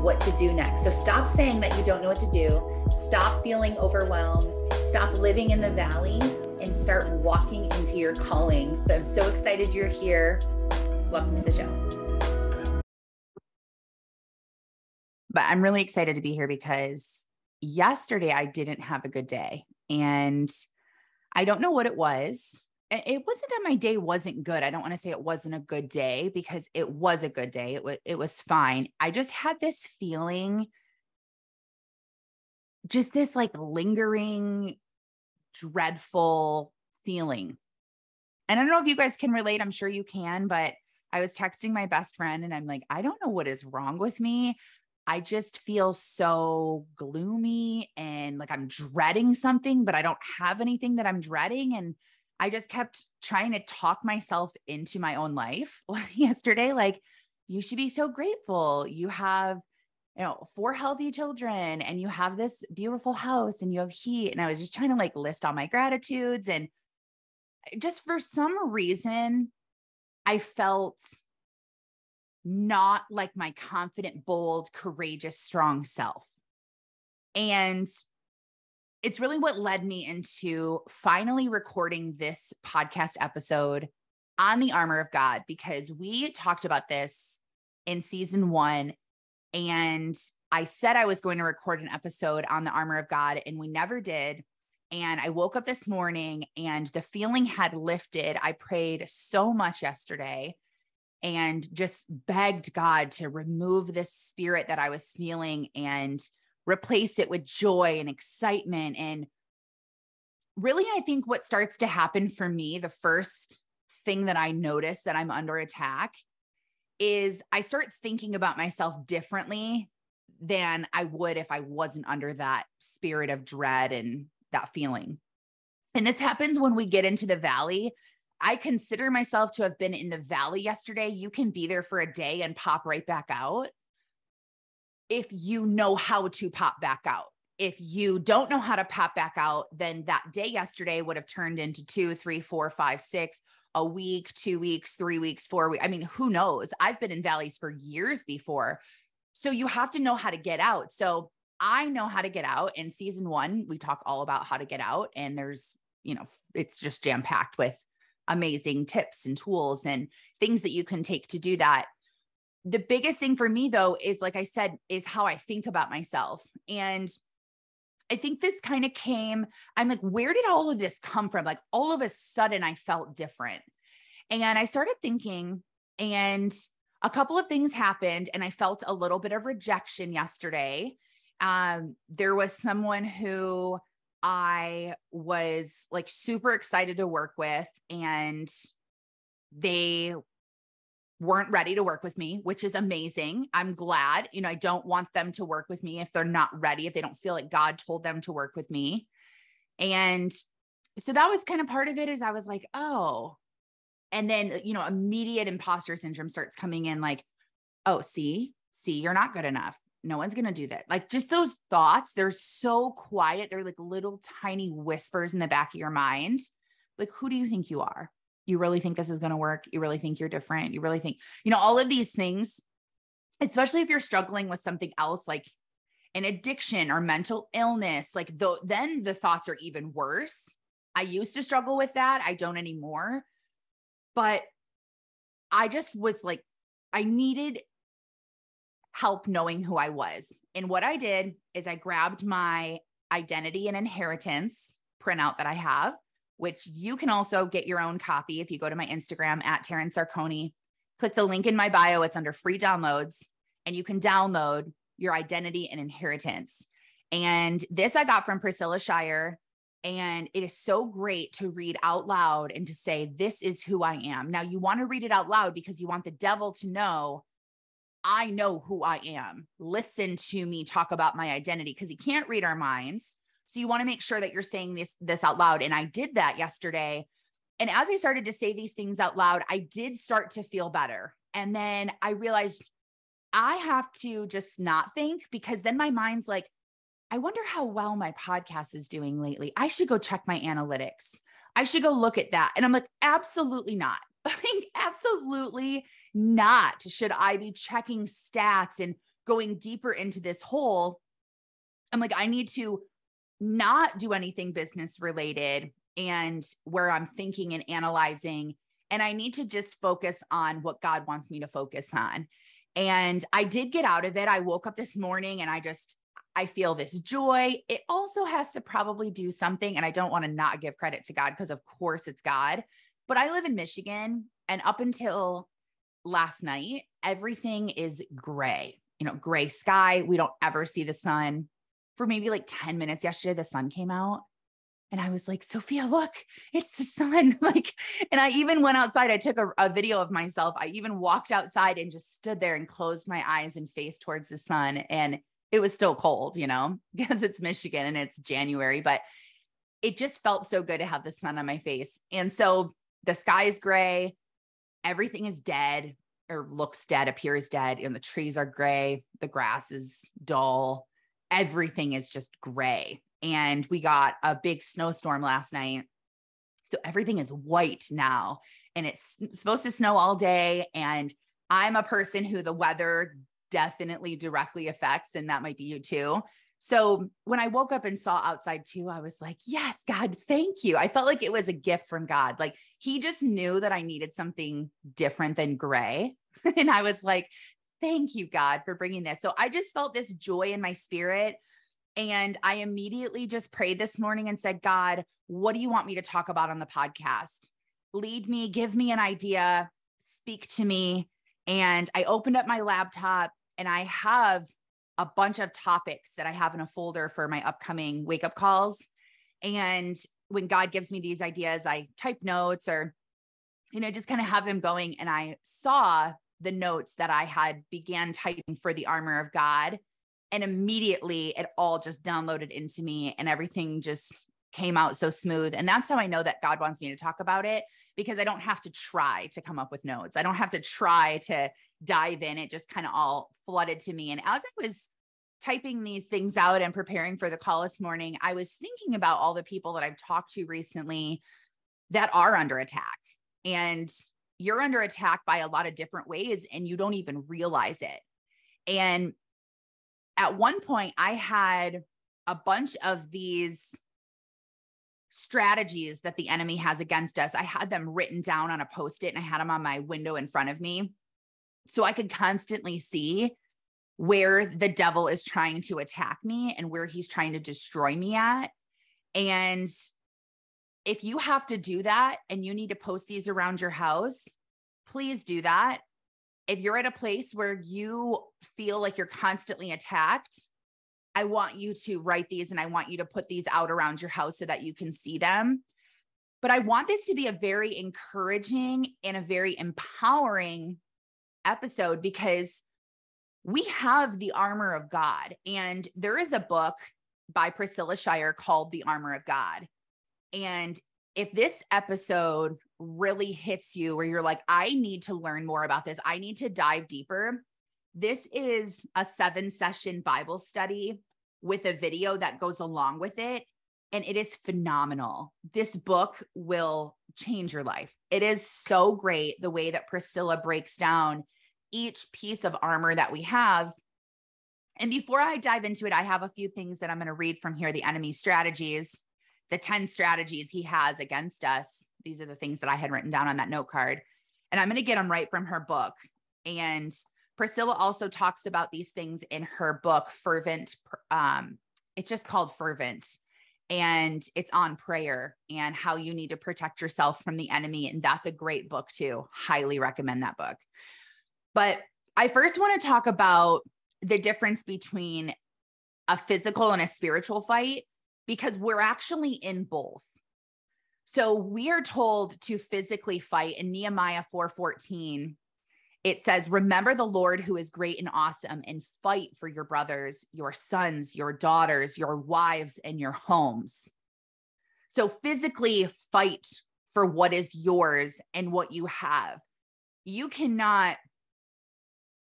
what to do next. So stop saying that you don't know what to do. Stop feeling overwhelmed stop living in the valley and start walking into your calling. So I'm so excited you're here. Welcome to the show. But I'm really excited to be here because yesterday I didn't have a good day. And I don't know what it was. It wasn't that my day wasn't good. I don't want to say it wasn't a good day because it was a good day. It was it was fine. I just had this feeling just this like lingering dreadful feeling. And I don't know if you guys can relate. I'm sure you can, but I was texting my best friend and I'm like, I don't know what is wrong with me. I just feel so gloomy and like I'm dreading something, but I don't have anything that I'm dreading. And I just kept trying to talk myself into my own life yesterday. Like, you should be so grateful. You have you know, four healthy children and you have this beautiful house and you have heat. And I was just trying to like list all my gratitudes. And just for some reason, I felt not like my confident, bold, courageous, strong self. And it's really what led me into finally recording this podcast episode on the armor of God because we talked about this in season one and I said I was going to record an episode on the armor of God, and we never did. And I woke up this morning and the feeling had lifted. I prayed so much yesterday and just begged God to remove this spirit that I was feeling and replace it with joy and excitement. And really, I think what starts to happen for me, the first thing that I notice that I'm under attack is I start thinking about myself differently than I would if I wasn't under that spirit of dread and that feeling. And this happens when we get into the valley. I consider myself to have been in the valley yesterday. You can be there for a day and pop right back out if you know how to pop back out. If you don't know how to pop back out, then that day yesterday would have turned into two, three, four, five, six, a week, two weeks, three weeks, four weeks. I mean, who knows? I've been in valleys for years before. So you have to know how to get out. So I know how to get out. In season one, we talk all about how to get out, and there's, you know, it's just jam packed with amazing tips and tools and things that you can take to do that. The biggest thing for me, though, is like I said, is how I think about myself. And I think this kind of came, I'm like, where did all of this come from? Like all of a sudden I felt different. And I started thinking, and a couple of things happened, and I felt a little bit of rejection yesterday. Um, there was someone who I was like super excited to work with, and they weren't ready to work with me, which is amazing. I'm glad. You know, I don't want them to work with me if they're not ready, if they don't feel like God told them to work with me. And so that was kind of part of it is I was like, oh. And then, you know, immediate imposter syndrome starts coming in like, oh, see, see, you're not good enough. No one's going to do that. Like just those thoughts, they're so quiet. They're like little tiny whispers in the back of your mind. Like, who do you think you are? You really think this is going to work you really think you're different you really think you know all of these things especially if you're struggling with something else like an addiction or mental illness like though then the thoughts are even worse. I used to struggle with that i don't anymore. But i just was like i needed help knowing who i was. And what i did is i grabbed my identity and inheritance printout that i have which you can also get your own copy if you go to my Instagram at Taryn Sarconi. Click the link in my bio, it's under free downloads, and you can download your identity and inheritance. And this I got from Priscilla Shirer. And it is so great to read out loud and to say, This is who I am. Now, you want to read it out loud because you want the devil to know, I know who I am. Listen to me talk about my identity because he can't read our minds. So you want to make sure that you're saying this this out loud. And I did that yesterday. And as I started to say these things out loud, I did start to feel better. And then I realized I have to just not think because then my mind's like, I wonder how well my podcast is doing lately. I should go check my analytics. I should go look at that. And I'm like, absolutely not. Like, absolutely not. Should I be checking stats and going deeper into this hole? I'm like, I need to not do anything business related and where I'm thinking and analyzing. And I need to just focus on what God wants me to focus on. And I did get out of it. I woke up this morning and I just, I feel this joy. It also has to probably do something. And I don't want to not give credit to God because, of course, it's God. But I live in Michigan. And up until last night, everything is gray, you know, gray sky. We don't ever see the sun for maybe like 10 minutes yesterday, the sun came out. And I was like, Sophia, look, it's the sun. like, and I even went outside. I took a, a, video of myself. I even walked outside and just stood there and closed my eyes and faced towards the sun. And it was still cold, you know, because it's Michigan and it's January, but it just felt so good to have the sun on my face. And so the sky is gray, everything is dead or looks dead, appears dead, and the trees are gray, the grass is dull everything is just gray. And we got a big snowstorm last night. So everything is white now and it's supposed to snow all day. And I'm a person who the weather definitely directly affects, and that might be you too. So when I woke up and saw outside too, I was like, yes, God, thank you. I felt like it was a gift from God. Like he just knew that I needed something different than gray. and I was like, thank you, God, for bringing this. So I just felt this joy in my spirit. And I immediately just prayed this morning and said, God, what do you want me to talk about on the podcast? Lead me, give me an idea, speak to me. And I opened up my laptop and I have a bunch of topics that I have in a folder for my upcoming wake up calls. And when God gives me these ideas, I type notes or, you know, just kind of have them going. And I saw the notes that I had began typing for the armor of God. And immediately it all just downloaded into me and everything just came out so smooth. And that's how I know that God wants me to talk about it because I don't have to try to come up with notes. I don't have to try to dive in. It just kind of all flooded to me. And as I was typing these things out and preparing for the call this morning, I was thinking about all the people that I've talked to recently that are under attack. And you're under attack by a lot of different ways and you don't even realize it. And at one point, I had a bunch of these strategies that the enemy has against us. I had them written down on a post it and I had them on my window in front of me. So I could constantly see where the devil is trying to attack me and where he's trying to destroy me at. And if you have to do that and you need to post these around your house, please do that. If you're at a place where you feel like you're constantly attacked, I want you to write these and I want you to put these out around your house so that you can see them. But I want this to be a very encouraging and a very empowering episode because we have the armor of God. And there is a book by Priscilla Shirer called The Armor of God. And if this episode really hits you where you're like, I need to learn more about this, I need to dive deeper, this is a seven session Bible study with a video that goes along with it. And it is phenomenal. This book will change your life. It is so great the way that Priscilla breaks down each piece of armor that we have. And before I dive into it, I have a few things that I'm going to read from here the enemy strategies the 10 strategies he has against us. These are the things that I had written down on that note card. And I'm going to get them right from her book. And Priscilla also talks about these things in her book, Fervent. Um, it's just called Fervent. And it's on prayer and how you need to protect yourself from the enemy. And that's a great book, too. Highly recommend that book. But I first want to talk about the difference between a physical and a spiritual fight because we're actually in both. So we are told to physically fight in Nehemiah 4:14. it says, Remember the Lord who is great and awesome, and fight for your brothers, your sons, your daughters, your wives, and your homes. So, physically fight for what is yours and what you have. You cannot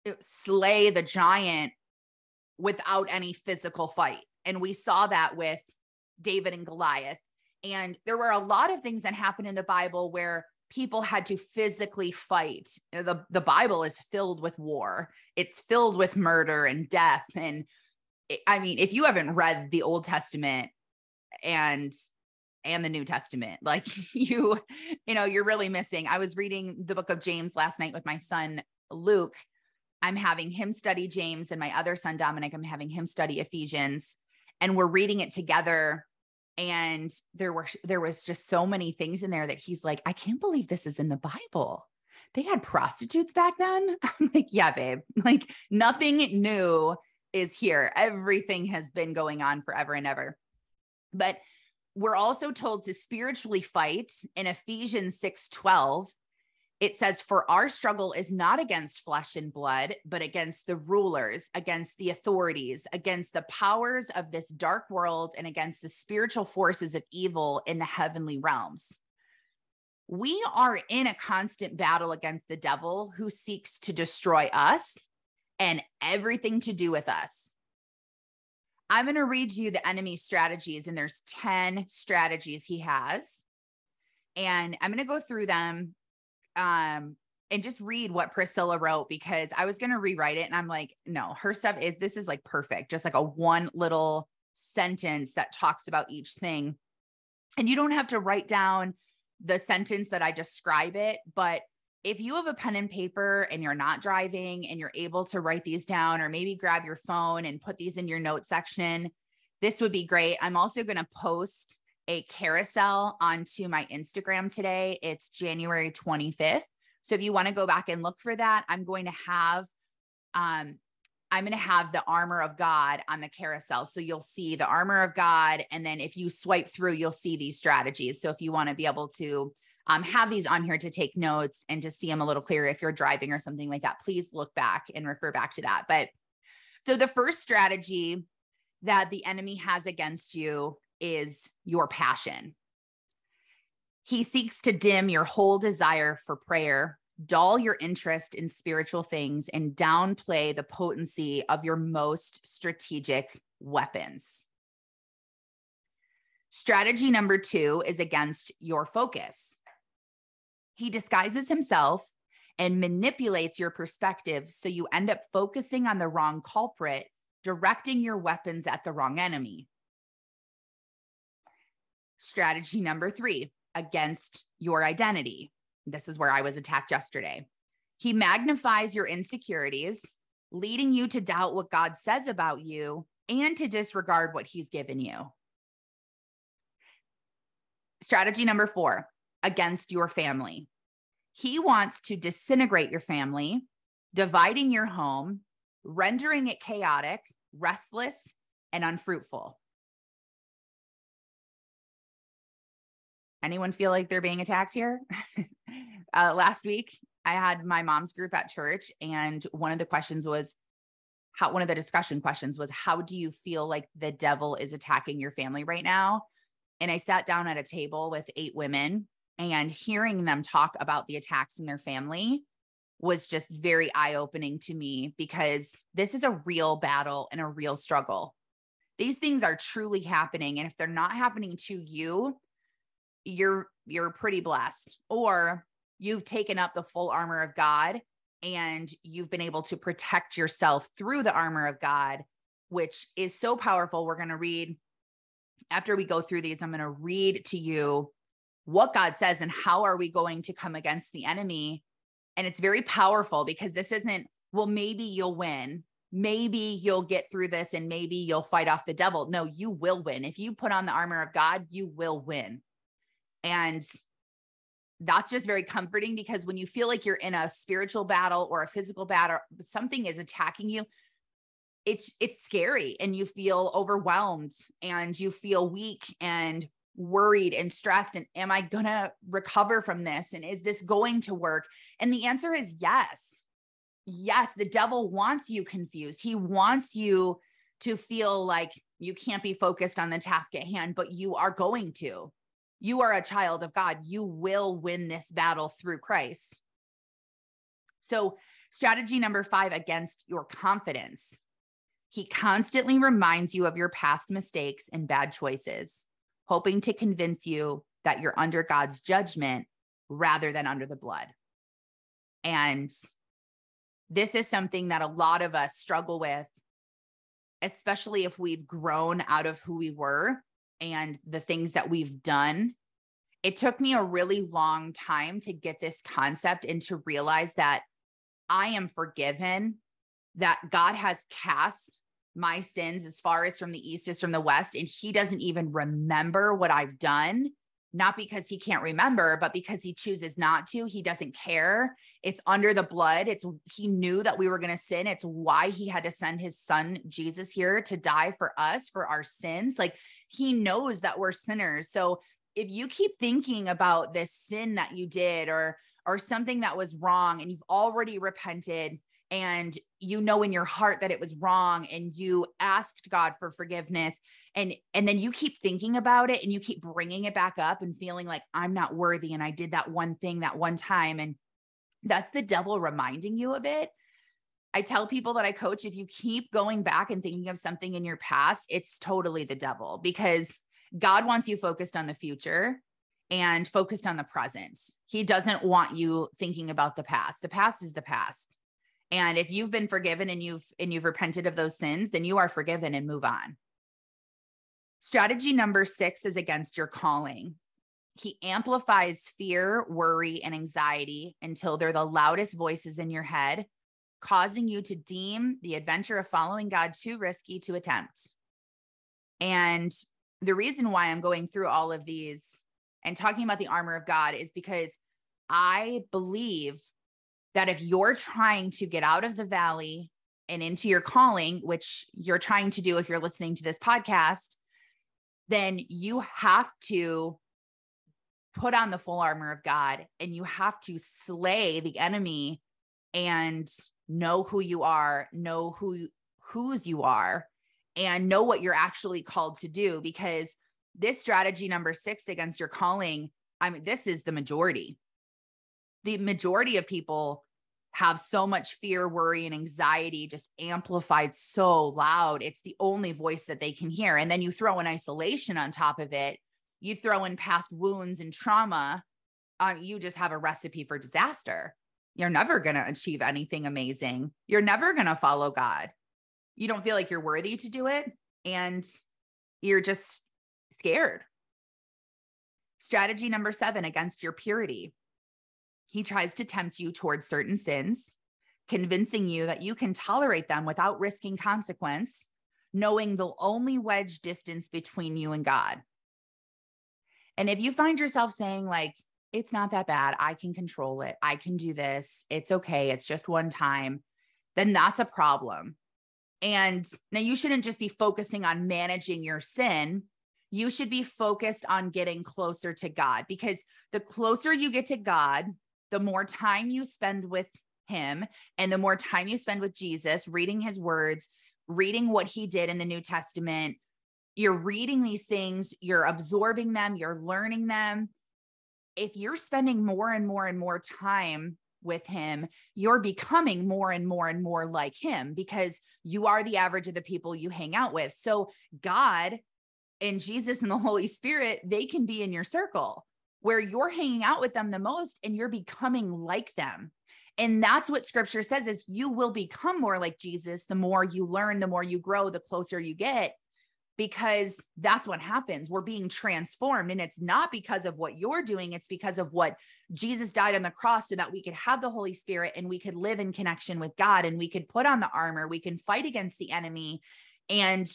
uh, slay the giant without any physical fight. And we saw that with David and Goliath. And there were a lot of things that happened in the Bible where people had to physically fight. The, the Bible is filled with war, it's filled with murder and death. And I mean, if you haven't read the Old Testament and and the New Testament. Like you, you know, you're really missing. I was reading the book of James last night with my son Luke. I'm having him study James and my other son Dominic, I'm having him study Ephesians and we're reading it together. And there were there was just so many things in there that he's like i can't believe this is in the bible. They had prostitutes back then? I'm like yeah babe like nothing new is here. Everything has been going on forever and ever. But we're also told to spiritually fight in ephesians 6 12 it says, For our struggle is not against flesh and blood, but against the rulers, against the authorities, against the powers of this dark world, and against the spiritual forces of evil in the heavenly realms. We are in a constant battle against the devil who seeks to destroy us and everything to do with us. I'm going to read you the enemy's strategies, and there's 10 strategies he has. And I'm going to go through them um and just read what Priscilla wrote because I was going to rewrite it and I'm like, no, her stuff is this is like perfect. Just like a one little sentence that talks about each thing. And you don't have to write down the sentence that I describe it, but if you have a pen and paper and you're not driving and you're able to write these down or maybe grab your phone and put these in your notes section, this would be great. I'm also going to post a carousel onto my Instagram today. It's January 25th. So if you want to go back and look for that, I'm going to have um I'm going to have the armor of God on the carousel. So you'll see the armor of God and then if you swipe through you'll see these strategies. So if you want to be able to um, have these on here to take notes and to see them a little clearer if you're driving or something like that, please look back and refer back to that. But so the first strategy that the enemy has against you is your passion. He seeks to dim your whole desire for prayer, dull your interest in spiritual things, and downplay the potency of your most strategic weapons. Strategy number two is against your focus. He disguises himself and manipulates your perspective so you end up focusing on the wrong culprit, directing your weapons at the wrong enemy. Strategy number three against your identity. This is where I was attacked yesterday. He magnifies your insecurities, leading you to doubt what God says about you and to disregard what he's given you. Strategy number four against your family. He wants to disintegrate your family, dividing your home, rendering it chaotic, restless, and unfruitful. Anyone feel like they're being attacked here? uh, last week, I had my mom's group at church, and one of the questions was, how one of the discussion questions was, How do you feel like the devil is attacking your family right now? And I sat down at a table with eight women, and hearing them talk about the attacks in their family was just very eye opening to me because this is a real battle and a real struggle. These things are truly happening. And if they're not happening to you, you're you're pretty blessed or you've taken up the full armor of God and you've been able to protect yourself through the armor of God which is so powerful. We're going to read after we go through these I'm going to read to you what God says and how are we going to come against the enemy. And it's very powerful because this isn't well maybe you'll win. Maybe you'll get through this and maybe you'll fight off the devil. No you will win. If you put on the armor of God you will win and that's just very comforting because when you feel like you're in a spiritual battle or a physical battle, something is attacking you, it's it's scary and you feel overwhelmed and you feel weak and worried and stressed and am I going to recover from this and is this going to work? And the answer is yes. yes, the devil wants you confused. He wants you to feel like you can't be focused on the task at hand, but you are going to. You are a child of God. You will win this battle through Christ. So, strategy number five against your confidence. He constantly reminds you of your past mistakes and bad choices, hoping to convince you that you're under God's judgment rather than under the blood. And this is something that a lot of us struggle with, especially if we've grown out of who we were and the things that we've done. It took me a really long time to get this concept and to realize that I am forgiven, that God has cast my sins as far as from the east as from the west, and He doesn't even remember what I've done not because he can't remember, but because he chooses not to. He doesn't care. It's under the blood. It's he knew that we were going to sin. It's why he had to send his son Jesus here to die for us for our sins. Like he knows that we're sinners. So if you keep thinking about this sin that you did or or something that was wrong and you've already repented and you know in your heart that it was wrong and you asked God for forgiveness and and then you keep thinking about it and you keep bringing it back up and feeling like I'm not worthy and I did that one thing that one time and that's the devil reminding you of it. I tell people that I coach if you keep going back and thinking of something in your past, it's totally the devil because God wants you focused on the future and focused on the present. He doesn't want you thinking about the past. The past is the past. And if you've been forgiven and you've and you've repented of those sins, then you are forgiven and move on. Strategy number 6 is against your calling. He amplifies fear, worry, and anxiety until they're the loudest voices in your head, causing you to deem the adventure of following God too risky to attempt. And the reason why I'm going through all of these and talking about the armor of God is because I believe that if you're trying to get out of the valley and into your calling, which you're trying to do if you're listening to this podcast, then you have to put on the full armor of God and you have to slay the enemy and know who you are, know who whose you are and know what you're actually called to do because this strategy number 6 against your calling, I mean this is the majority. The majority of people have so much fear, worry, and anxiety just amplified so loud. It's the only voice that they can hear. And then you throw in isolation on top of it, you throw in past wounds and trauma. Um, you just have a recipe for disaster. You're never going to achieve anything amazing. You're never going to follow God. You don't feel like you're worthy to do it. And you're just scared. Strategy number seven against your purity. He tries to tempt you towards certain sins, convincing you that you can tolerate them without risking consequence, knowing they'll only wedge distance between you and God. And if you find yourself saying, like, it's not that bad, I can control it, I can do this, it's okay, it's just one time, then that's a problem. And now you shouldn't just be focusing on managing your sin. You should be focused on getting closer to God because the closer you get to God, the more time you spend with him and the more time you spend with Jesus, reading his words, reading what he did in the New Testament, you're reading these things, you're absorbing them, you're learning them. If you're spending more and more and more time with him, you're becoming more and more and more like him because you are the average of the people you hang out with. So, God and Jesus and the Holy Spirit, they can be in your circle where you're hanging out with them the most and you're becoming like them. And that's what scripture says is you will become more like Jesus the more you learn, the more you grow, the closer you get because that's what happens. We're being transformed and it's not because of what you're doing, it's because of what Jesus died on the cross so that we could have the Holy Spirit and we could live in connection with God and we could put on the armor, we can fight against the enemy and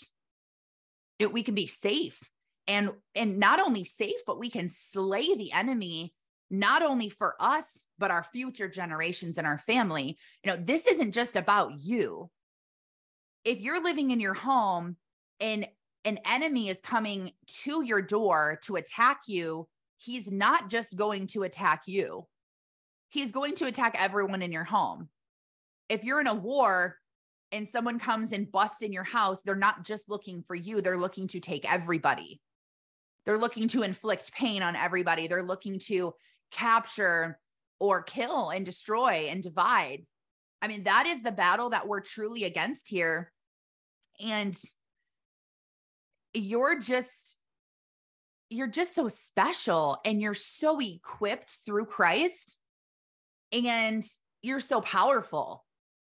it, we can be safe. And and not only safe but we can slay the enemy not only for us but our future generations and our family. You know this isn't just about you. If you're living in your home and an enemy is coming to your door to attack you he's not just going to attack you he's going to attack everyone in your home if you're in a war and someone comes and busts in your house, they're not just looking for you, they're looking to take everybody. They're looking to inflict pain on everybody. They're looking to capture or kill and destroy and divide. I mean, that is the battle that we're truly against here. And you're just you're just so special and you're so equipped through Christ and you're so powerful,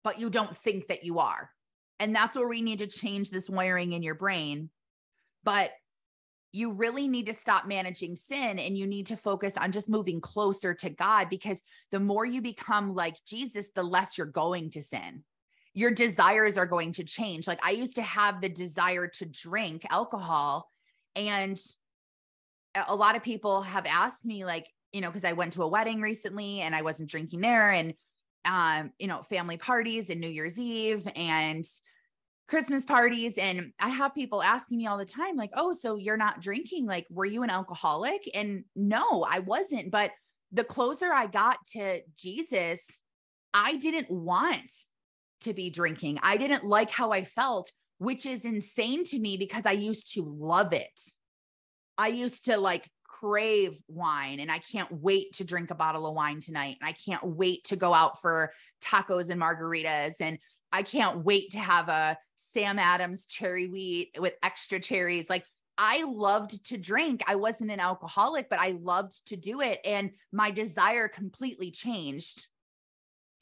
but you don't think that you are. And that's where we need to change this wiring in your brain. But you really need to stop managing sin and you need to focus on just moving closer to God because the more you become like Jesus, the less you're going to sin. Your desires are going to change. Like I used to have the desire to drink alcohol, and a lot of people have asked me, like, you know, because I went to a wedding recently and I wasn't drinking there, and um, you know, family parties and New Year's Eve and Christmas parties and I have people asking me all the time like, "Oh, so you're not drinking? Like were you an alcoholic?" And no, I wasn't, but the closer I got to Jesus, I didn't want to be drinking. I didn't like how I felt, which is insane to me because I used to love it. I used to like crave wine and I can't wait to drink a bottle of wine tonight. And I can't wait to go out for tacos and margaritas. And I can't wait to have a Sam Adams cherry wheat with extra cherries. Like I loved to drink. I wasn't an alcoholic, but I loved to do it. And my desire completely changed.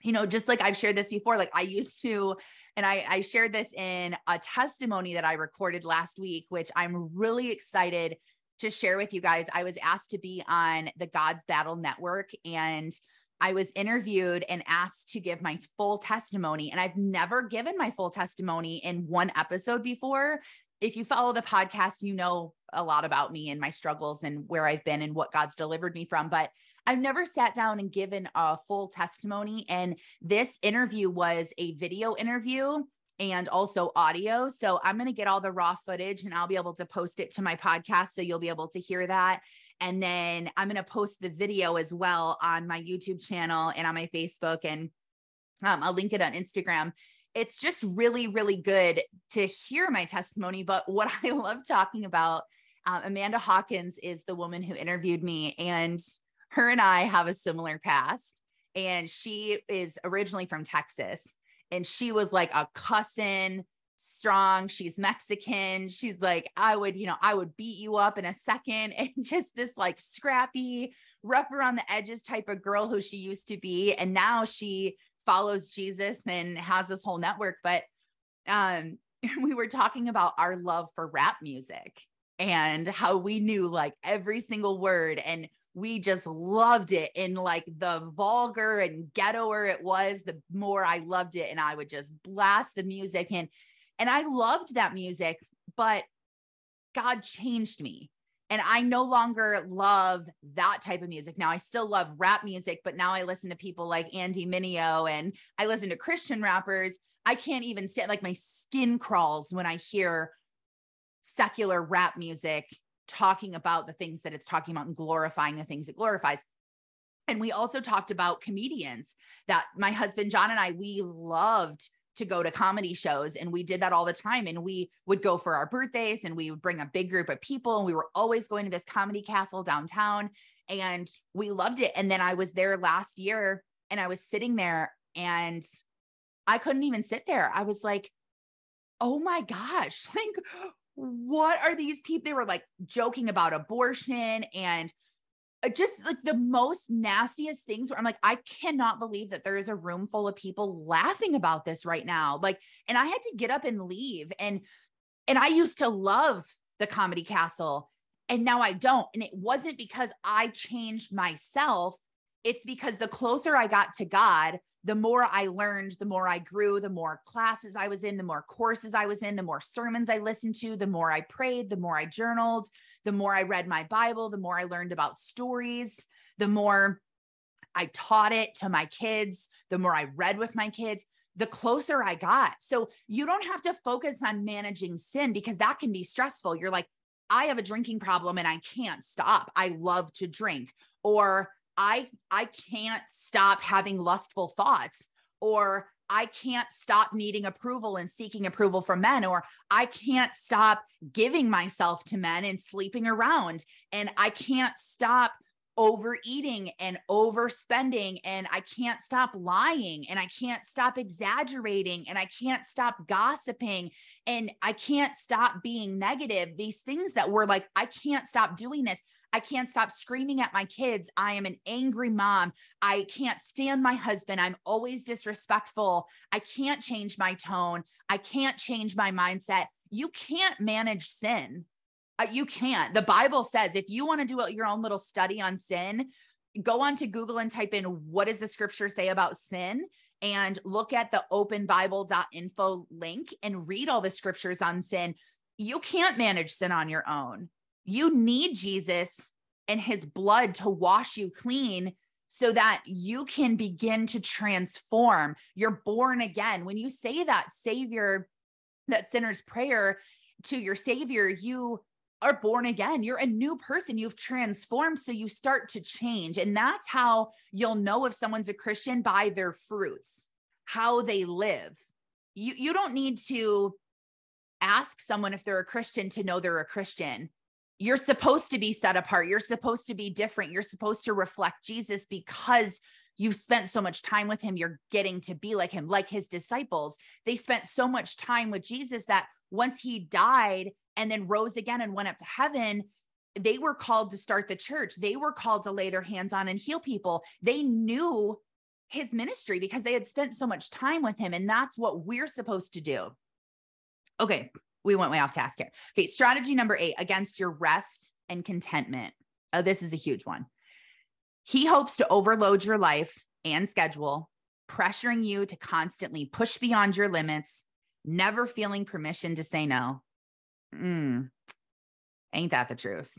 You know, just like I've shared this before, like I used to, and I, I shared this in a testimony that I recorded last week, which I'm really excited to share with you guys. I was asked to be on the God's Battle Network and I was interviewed and asked to give my full testimony. And I've never given my full testimony in one episode before. If you follow the podcast, you know a lot about me and my struggles and where I've been and what God's delivered me from. But I've never sat down and given a full testimony. And this interview was a video interview and also audio. So I'm going to get all the raw footage and I'll be able to post it to my podcast. So you'll be able to hear that. And then I'm going to post the video as well on my YouTube channel and on my Facebook. And um, I'll link it on Instagram. It's just really, really good to hear my testimony. But what I love talking about, uh, Amanda Hawkins is the woman who interviewed me, and her and I have a similar past. And she is originally from Texas, and she was like a cousin strong. She's Mexican. She's like, I would, you know, I would beat you up in a second. And just this like scrappy, rough around the edges type of girl who she used to be. And now she follows Jesus and has this whole network. But um, we were talking about our love for rap music and how we knew like every single word and we just loved it And like the vulgar and ghettoer it was the more i loved it and i would just blast the music and and I loved that music, but God changed me. And I no longer love that type of music. Now I still love rap music, but now I listen to people like Andy Mineo and I listen to Christian rappers. I can't even sit like my skin crawls when I hear secular rap music talking about the things that it's talking about and glorifying the things it glorifies. And we also talked about comedians that my husband John and I we loved to go to comedy shows and we did that all the time. And we would go for our birthdays and we would bring a big group of people and we were always going to this comedy castle downtown and we loved it. And then I was there last year and I was sitting there and I couldn't even sit there. I was like oh my gosh like what are these people they were like joking about abortion and uh, just like the most nastiest things where I'm like, I cannot believe that there is a room full of people laughing about this right now. Like, and I had to get up and leave. And and I used to love the comedy castle and now I don't. And it wasn't because I changed myself. It's because the closer I got to God, the more I learned, the more I grew, the more classes I was in, the more courses I was in, the more sermons I listened to, the more I prayed, the more I journaled, the more I read my Bible, the more I learned about stories, the more I taught it to my kids, the more I read with my kids, the closer I got. So you don't have to focus on managing sin because that can be stressful. You're like, I have a drinking problem and I can't stop. I love to drink. Or I I can't stop having lustful thoughts or I can't stop needing approval and seeking approval from men, or I can't stop giving myself to men and sleeping around, and I can't stop overeating and overspending, and I can't stop lying, and I can't stop exaggerating, and I can't stop gossiping, and I can't stop being negative. These things that were like, I can't stop doing this. I can't stop screaming at my kids. I am an angry mom. I can't stand my husband. I'm always disrespectful. I can't change my tone. I can't change my mindset. You can't manage sin. Uh, you can't. The Bible says if you want to do your own little study on sin, go on to Google and type in what does the scripture say about sin and look at the openbible.info link and read all the scriptures on sin. You can't manage sin on your own. You need Jesus and his blood to wash you clean so that you can begin to transform. You're born again. When you say that Savior, that sinner's prayer to your Savior, you are born again. You're a new person. You've transformed. So you start to change. And that's how you'll know if someone's a Christian by their fruits, how they live. You, you don't need to ask someone if they're a Christian to know they're a Christian you're supposed to be set apart. You're supposed to be different. You're supposed to reflect Jesus because you've spent so much time with him. You're getting to be like him, like his disciples. They spent so much time with Jesus that once he died and then rose again and went up to heaven, they were called to start the church. They were called to lay their hands on and heal people. They knew his ministry because they had spent so much time with him. And that's what we're supposed to do. Okay, we went way off task here. Okay, strategy number eight against your rest and contentment. Oh, this is a huge one. He hopes to overload your life and schedule, pressuring you to constantly push beyond your limits, never feeling permission to say no. Mm, ain't that the truth?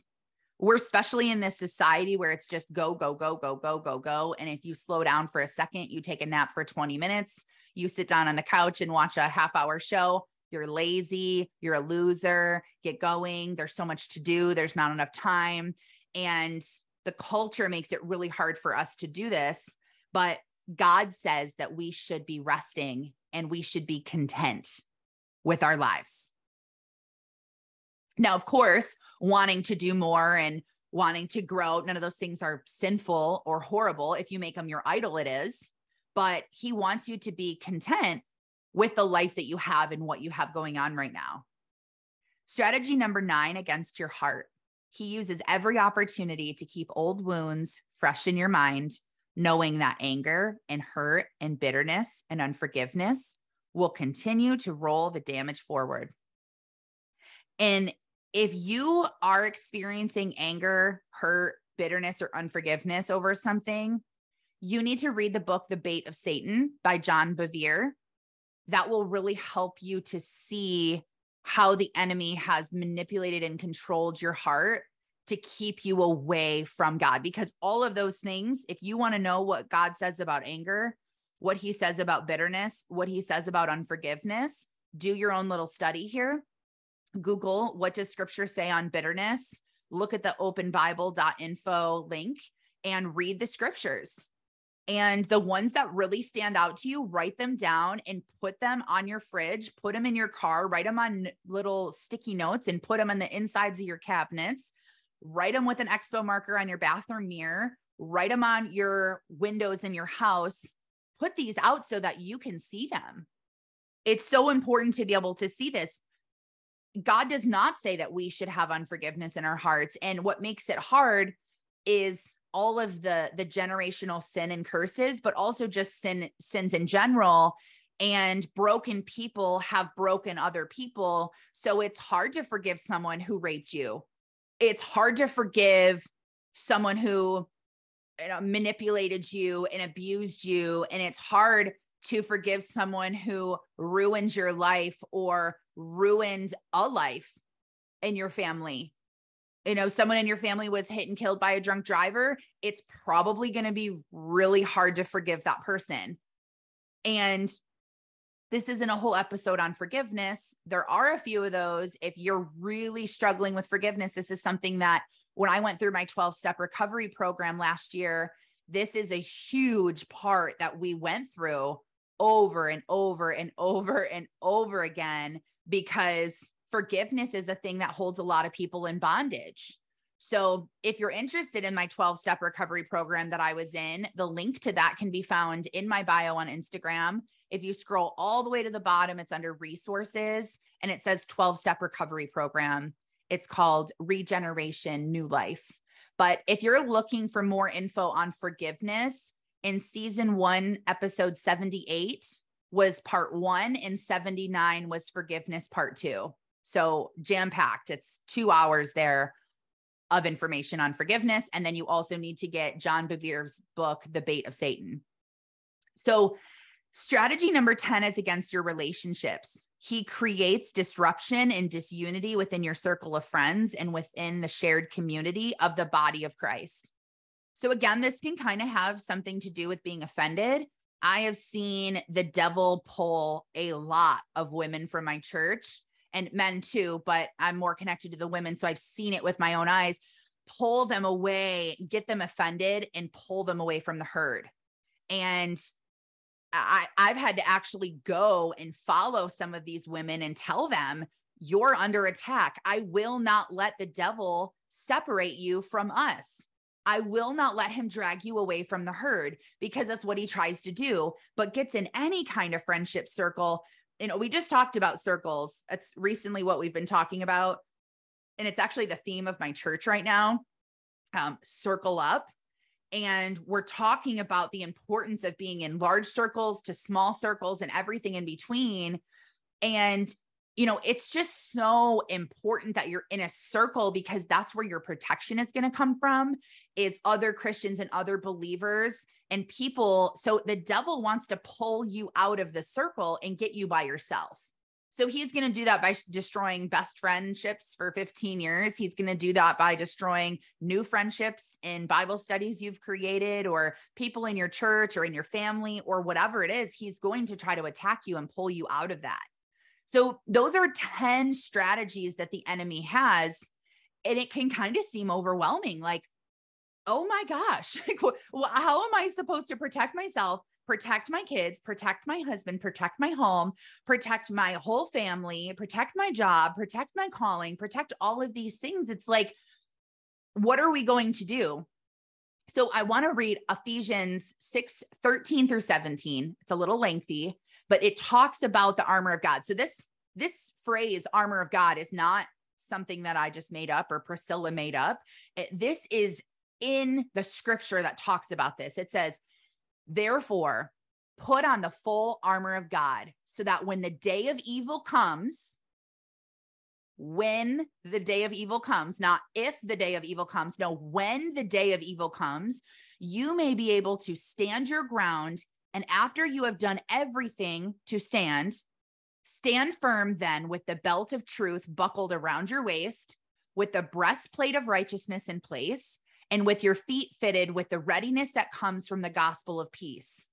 We're especially in this society where it's just go, go, go, go, go, go, go. And if you slow down for a second, you take a nap for 20 minutes, you sit down on the couch and watch a half hour show, you're lazy, you're a loser, get going. There's so much to do, there's not enough time. And the culture makes it really hard for us to do this. But God says that we should be resting and we should be content with our lives. Now, of course, wanting to do more and wanting to grow, none of those things are sinful or horrible. If you make them your idol, it is. But He wants you to be content with the life that you have and what you have going on right now. Strategy number nine against your heart. He uses every opportunity to keep old wounds fresh in your mind, knowing that anger and hurt and bitterness and unforgiveness will continue to roll the damage forward. And if you are experiencing anger, hurt, bitterness, or unforgiveness over something, you need to read the book, The Bait of Satan by John Bevere that will really help you to see how the enemy has manipulated and controlled your heart to keep you away from God. Because all of those things, if you want to know what God says about anger, what he says about bitterness, what he says about unforgiveness, do your own little study here. Google what does scripture say on bitterness? Look at the openbible.info link and read the scriptures and the ones that really stand out to you, write them down and put them on your fridge, put them in your car, write them on little sticky notes and put them on the insides of your cabinets. Write them with an expo marker on your bathroom mirror, write them on your windows in your house. Put these out so that you can see them. It's so important to be able to see this. God does not say that we should have unforgiveness in our hearts. And what makes it hard is all of the the generational sin and curses but also just sin sins in general. And broken people have broken other people. So it's hard to forgive someone who raped you. It's hard to forgive someone who you know, manipulated you and abused you. And it's hard to forgive someone who ruined your life or ruined a life in your family you know someone in your family was hit and killed by a drunk driver it's probably going to be really hard to forgive that person. And this isn't a whole episode on forgiveness. There are a few of those. If you're really struggling with forgiveness this is something that when i went through my 12 step recovery program last year this is a huge part that we went through over and over and over and over again because forgiveness is a thing that holds a lot of people in bondage. So, if you're interested in my 12 step recovery program that I was in, the link to that can be found in my bio on Instagram. If you scroll all the way to the bottom, it's under resources and it says 12 step recovery program. It's called Regeneration New Life. But if you're looking for more info on forgiveness, in season one, episode 78 was part one, and 79 was forgiveness part two. So jam packed. It's two hours there of information on forgiveness. And then you also need to get John Bevere's book, The Bait of Satan. So, strategy number 10 is against your relationships. He creates disruption and disunity within your circle of friends and within the shared community of the body of Christ. So, again, this can kind of have something to do with being offended. I have seen the devil pull a lot of women from my church and men too, but I'm more connected to the women. So I've seen it with my own eyes pull them away, get them offended, and pull them away from the herd. And I, I've had to actually go and follow some of these women and tell them, you're under attack. I will not let the devil separate you from us. I will not let him drag you away from the herd because that's what he tries to do, but gets in any kind of friendship circle you know, we just talked about circles. That's recently what we've been talking about. And it's actually the theme of my church right now um, circle up. And we're talking about the importance of being in large circles to small circles and everything in between. And, you know, it's just so important that you're in a circle because that's where your protection is going to come from is other Christians and other believers and people. So the devil wants to pull you out of the circle and get you by yourself. So he's going to do that by destroying best friendships for 15 years. He's going to do that by destroying new friendships in Bible studies you've created or people in your church or in your family or whatever it is. He's going to try to attack you and pull you out of that. So those are 10 strategies that the enemy has. And it can kind of seem overwhelming. Like, oh my gosh, how am I supposed to protect myself, protect my kids, protect my husband, protect my home, protect my whole family, protect my job, protect my calling, protect all of these things? It's like, what are we going to do? So I want to read Ephesians 6 13 through 17. It's a little lengthy, but it talks about the armor of God. So this this phrase armor of God is not something that I just made up or Priscilla made up. This is in the scripture that talks about this. It says, Therefore, put on the full armor of God so that when the day of evil comes, when the day of evil comes, not if the day of evil comes, no, when the day of evil comes, you may be able to stand your ground. And after you have done everything to stand, stand firm then with the belt of truth buckled around your waist, with the breastplate of righteousness in place and with your feet fitted with the readiness that comes from the gospel of peace.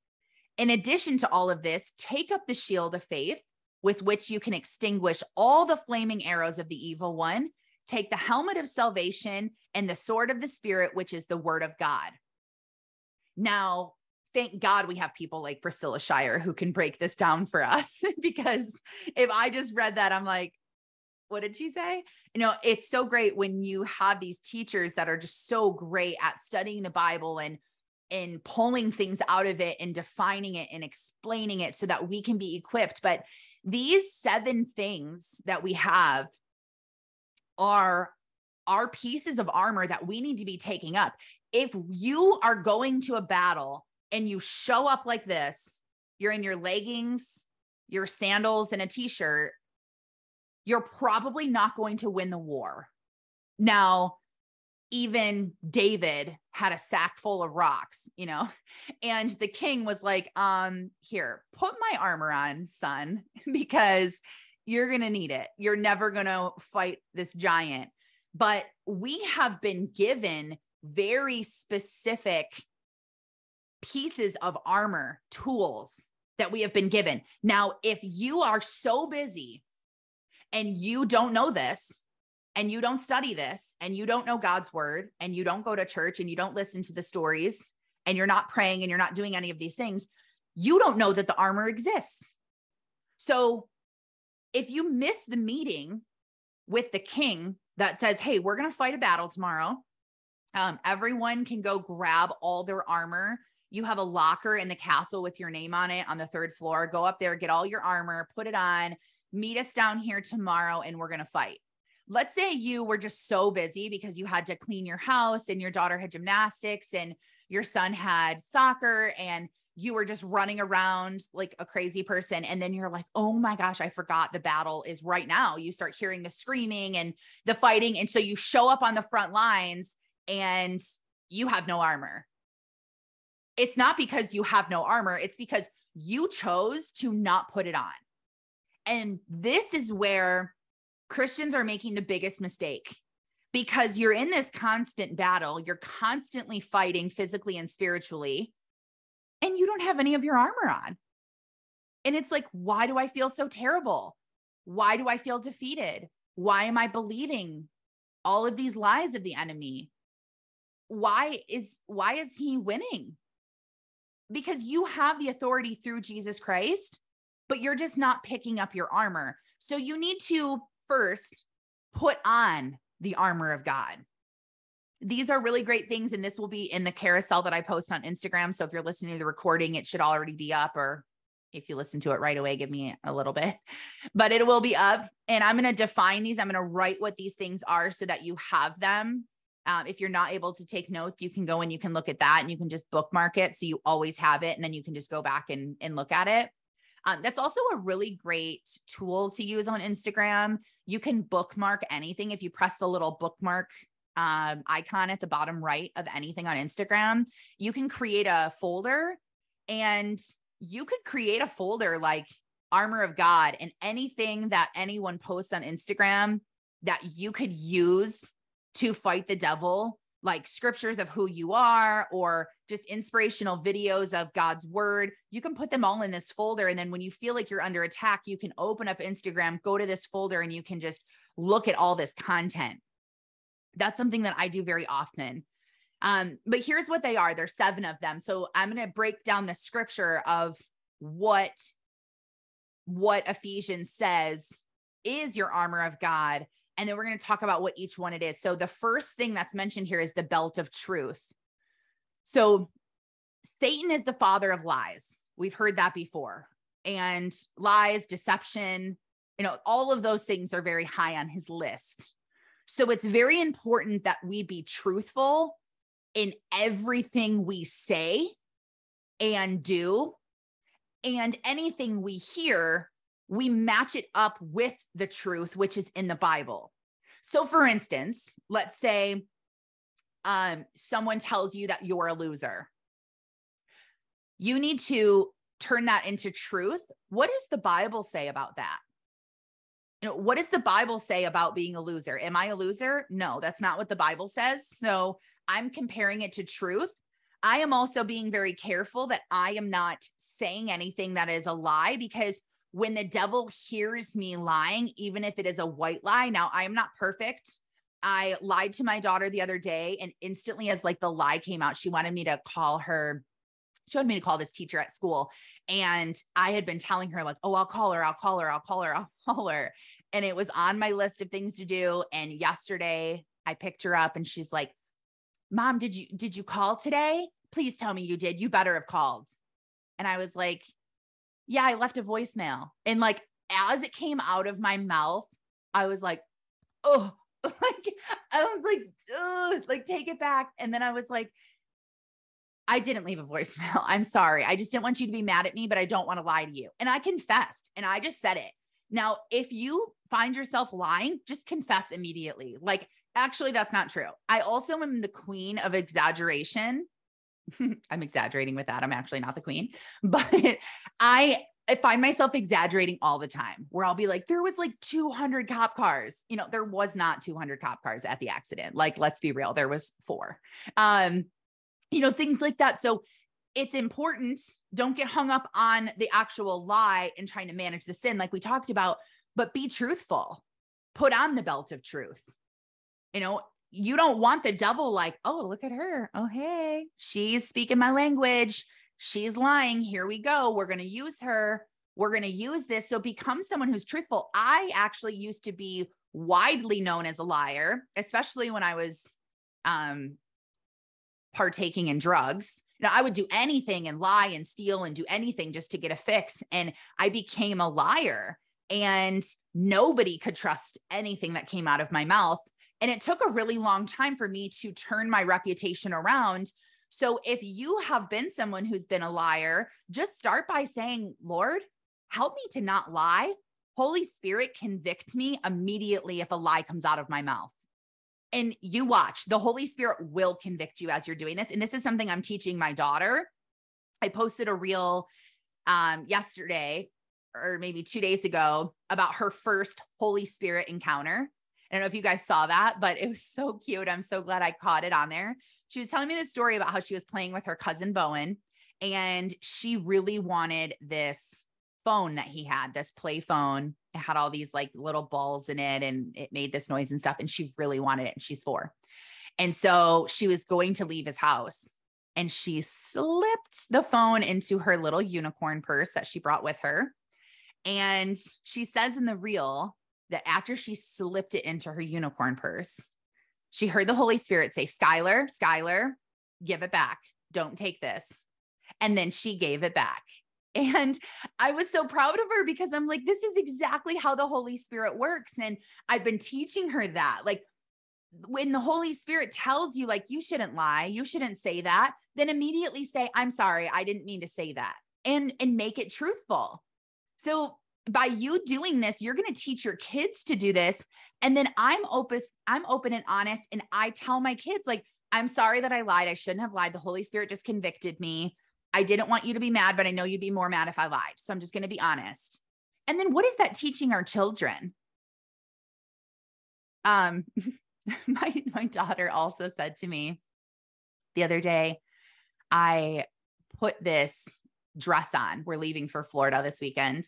In addition to all of this, take up the shield of faith with which you can extinguish all the flaming arrows of the evil one. Take the helmet of salvation and the sword of the Spirit, which is the word of God. Now, thank God we have people like Priscilla Shirer who can break this down for us because if I just read that, I'm like, what did she say? You know, it's so great when you have these teachers that are just so great at studying the Bible and and pulling things out of it and defining it and explaining it so that we can be equipped. But these seven things that we have are are pieces of armor that we need to be taking up. If you are going to a battle and you show up like this, you're in your leggings, your sandals, and a t shirt, you're probably not going to win the war. Now, even David had a sack full of rocks, you know, and the king was like, um, here, put my armor on, son, because you're going to need it. You're never going to fight this giant. But we have been given very specific pieces of armor, tools that we have been given. Now, if you are so busy and you don't know this and you don't study this and you don't know God's word and you don't go to church and you don't listen to the stories and you're not praying and you're not doing any of these things, you don't know that the armor exists. So if you miss the meeting with the king that says, Hey, we're going to fight a battle tomorrow, um, everyone can go grab all their armor. You have a locker in the castle with your name on it on the third floor. Go up there, get all your armor, put it on, meet us down here tomorrow, and we're going to fight. Let's say you were just so busy because you had to clean your house and your daughter had gymnastics and your son had soccer and you were just running around like a crazy person. And then you're like, oh my gosh, I forgot the battle is right now. You start hearing the screaming and the fighting. And so you show up on the front lines and you have no armor. It's not because you have no armor, it's because you chose to not put it on. And this is where Christians are making the biggest mistake because you're in this constant battle. You're constantly fighting physically and spiritually and you don't have any of your armor on. And it's like, why do I feel so terrible? Why do I feel defeated? Why am I believing all of these lies of the enemy? Why is why is he winning? Because you have the authority through Jesus Christ, but you're just not picking up your armor. So you need to first put on the armor of God these are really great things. And this will be in the carousel that I post on Instagram. So if you're listening to the recording, it should already be up. Or if you listen to it right away, give me a little bit, but it will be up. And I'm going to define these. I'm going to write what these things are so that you have them. Um, if you're not able to take notes, you can go and you can look at that and you can just bookmark it. So you always have it. And then you can just go back and, and look at it. Um, that's also a really great tool to use on Instagram. You can bookmark anything if you press the little bookmark um, icon at the bottom right of anything on Instagram, you can create a folder and you could create a folder like armor of God and anything that anyone posts on Instagram that you could use to fight the devil, like scriptures of who you are or just inspirational videos of God's word. You can put them all in this folder. And then when you feel like you're under attack, you can open up Instagram, go to this folder, and you can just look at all this content that's something that I do very often. Um, but here's what they are there's seven of them. So I'm going to break down the scripture of what what Ephesians says is your armor of God. And then we're going to talk about what each one it is. So the first thing that's mentioned here is the belt of truth. So Satan is the father of lies. We've heard that before. And lies, deception, you know, all of those things are very high on his list. So it's very important that we be truthful in everything we say and do. And anything we hear, we match it up with the truth, which is in the Bible. So, for instance, let's say um, someone tells you that you're a loser. You need to turn that into truth. What does the Bible say about that? you know, what does the Bible say about being a loser? Am I a loser? No, that's not what the Bible says. So I'm comparing it to truth. I am also being very careful that I am not saying anything that is a lie because when the devil hears me lying, even if it is a white lie, now I am not perfect. I lied to my daughter the other day, and instantly, as like the lie came out, she wanted me to call her. She wanted me to call this teacher at school. And I had been telling her, like, oh, I'll call her, I'll call her, I'll call her, I'll call her and it was on my list of things to do. And yesterday I picked her up and she's like, Mom, did you did you call today? Please tell me you did. You better have called. And I was like, Yeah, I left a voicemail. And like as it came out of my mouth, I was like, oh, like I was like, like take it back. And then I was like, I didn't leave a voicemail. I'm sorry. I just didn't want you to be mad at me, but I don't want to lie to you. And I confessed and I just said it. Now, if you find yourself lying, just confess immediately. Like, actually, that's not true. I also am the queen of exaggeration. I'm exaggerating with that. I'm actually not the queen, but I I find myself exaggerating all the time where I'll be like, there was like 200 cop cars. You know, there was not 200 cop cars at the accident. Like, let's be real, there was four. Um, you know, things like that. So it's important. Don't get hung up on the actual lie and trying to manage the sin, like we talked about, but be truthful. Put on the belt of truth. You know, you don't want the devil like, oh, look at her. Oh, hey, she's speaking my language. she's lying. Here we go. We're going to use her. We're going to use this. So become someone who's truthful. I actually used to be widely known as a liar, especially when I was um, partaking in drugs. Know, I would do anything and lie and steal and do anything just to get a fix. And I became a liar and nobody could trust anything that came out of my mouth. And it took a really long time for me to turn my reputation around. So if you have been someone who's been a liar, just start by saying, Lord, help me to not lie. Holy Spirit, convict me immediately if a lie comes out of my mouth. And you watch, the Holy Spirit will convict you as you're doing this. And this is something I'm teaching my daughter. I posted a reel um, yesterday or maybe two days ago about her first Holy Spirit encounter. I don't know if you guys saw that, but it was so cute. I'm so glad I caught it on there. She was telling me this story about how she was playing with her cousin Bowen and she really wanted this phone that he had, this play phone. It had all these like little balls in it and it made this noise and stuff. And she really wanted it. And she's four. And so she was going to leave his house and she slipped the phone into her little unicorn purse that she brought with her. And she says in the reel that after she slipped it into her unicorn purse, she heard the Holy Spirit say, Skylar, Skylar, give it back. Don't take this. And then she gave it back. And I was so proud of her because I'm like, this is exactly how the Holy Spirit works. And I've been teaching her that. Like, when the Holy Spirit tells you, like, you shouldn't lie, you shouldn't say that, then immediately say, I'm sorry, I didn't mean to say that. And and make it truthful. So by you doing this, you're going to teach your kids to do this. And then I'm open, I'm open and honest. And I tell my kids, like, I'm sorry that I lied. I shouldn't have lied. The Holy Spirit just convicted me. I didn't want you to be mad, but I know you'd be more mad if I lied. So I'm just going to be honest. And then what is that teaching our children? Um, my my daughter also said to me the other day, I put this dress on. We're leaving for Florida this weekend.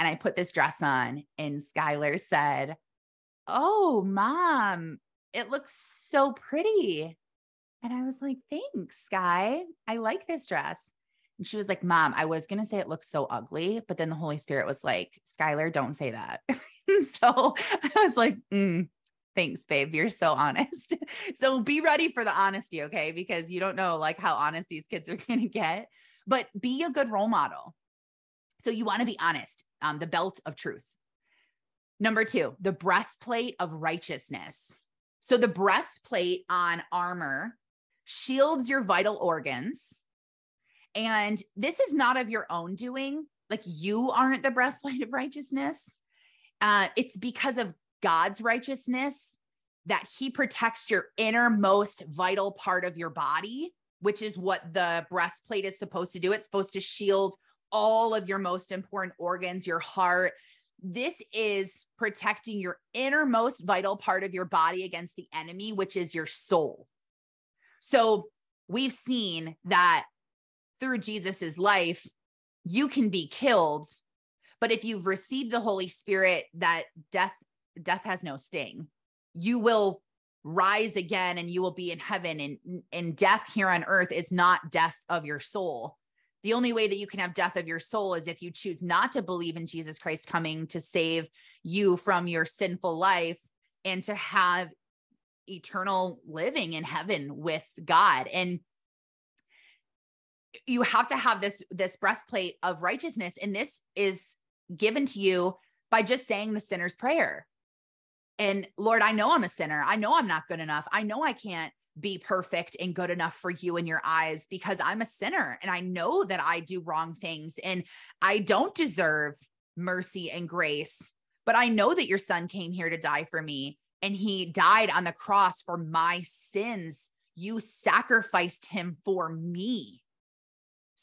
And I put this dress on, and Skylar said, Oh, mom, it looks so pretty. And I was like, Thanks, Sky. I like this dress. And she was like, Mom, I was going to say it looks so ugly, but then the Holy Spirit was like, Skylar, don't say that. so I was like, mm, Thanks, babe. You're so honest. so be ready for the honesty, okay? Because you don't know like how honest these kids are going to get, but be a good role model. So you want to be honest, um, the belt of truth. Number two, the breastplate of righteousness. So the breastplate on armor shields your vital organs and this is not of your own doing. Like you aren't the breastplate of righteousness. Uh, it's because of God's righteousness that he protects your innermost vital part of your body, which is what the breastplate is supposed to do. It's supposed to shield all of your most important organs, your heart. This is protecting your innermost vital part of your body against the enemy, which is your soul. So we've seen that through Jesus's life, you can be killed. But if you've received the Holy Spirit, that death death has no sting. You will rise again and you will be in heaven and and death here on earth is not death of your soul. The only way that you can have death of your soul is if you choose not to believe in Jesus Christ coming to save you from your sinful life and to have eternal living in heaven with God. And you have to have this this breastplate of righteousness. And this is given to you by just saying the sinner's prayer. And lord i know i'm a sinner. I know i'm not good enough. I know i can't be perfect and good enough for you in your eyes because i'm a sinner and i know that i do wrong things and i don't deserve mercy and grace but i know that your son came here to die for me and he died on the cross for my sins. You sacrificed him for me